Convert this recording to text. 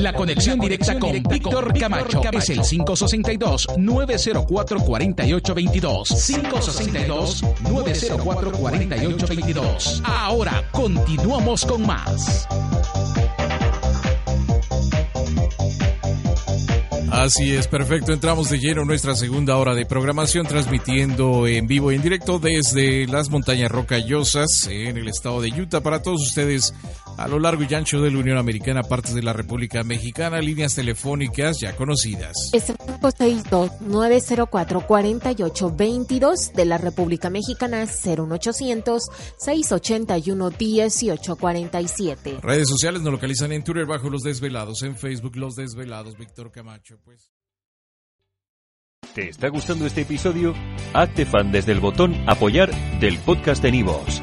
La conexión directa con Víctor Camacho es el 562-904-4822. 562-904-4822. Ahora continuamos con más. Así es, perfecto. Entramos de lleno en nuestra segunda hora de programación, transmitiendo en vivo y en directo desde las montañas rocallosas en el estado de Utah para todos ustedes a lo largo y ancho de la Unión Americana, partes de la República Mexicana, líneas telefónicas ya conocidas. Es el 562-904-4822 de la República Mexicana, 01800-681-1847. Redes sociales nos localizan en Twitter bajo Los Desvelados, en Facebook Los Desvelados, Víctor Camacho. Pues. ¿Te está gustando este episodio? Hazte fan desde el botón Apoyar del podcast de Nivos.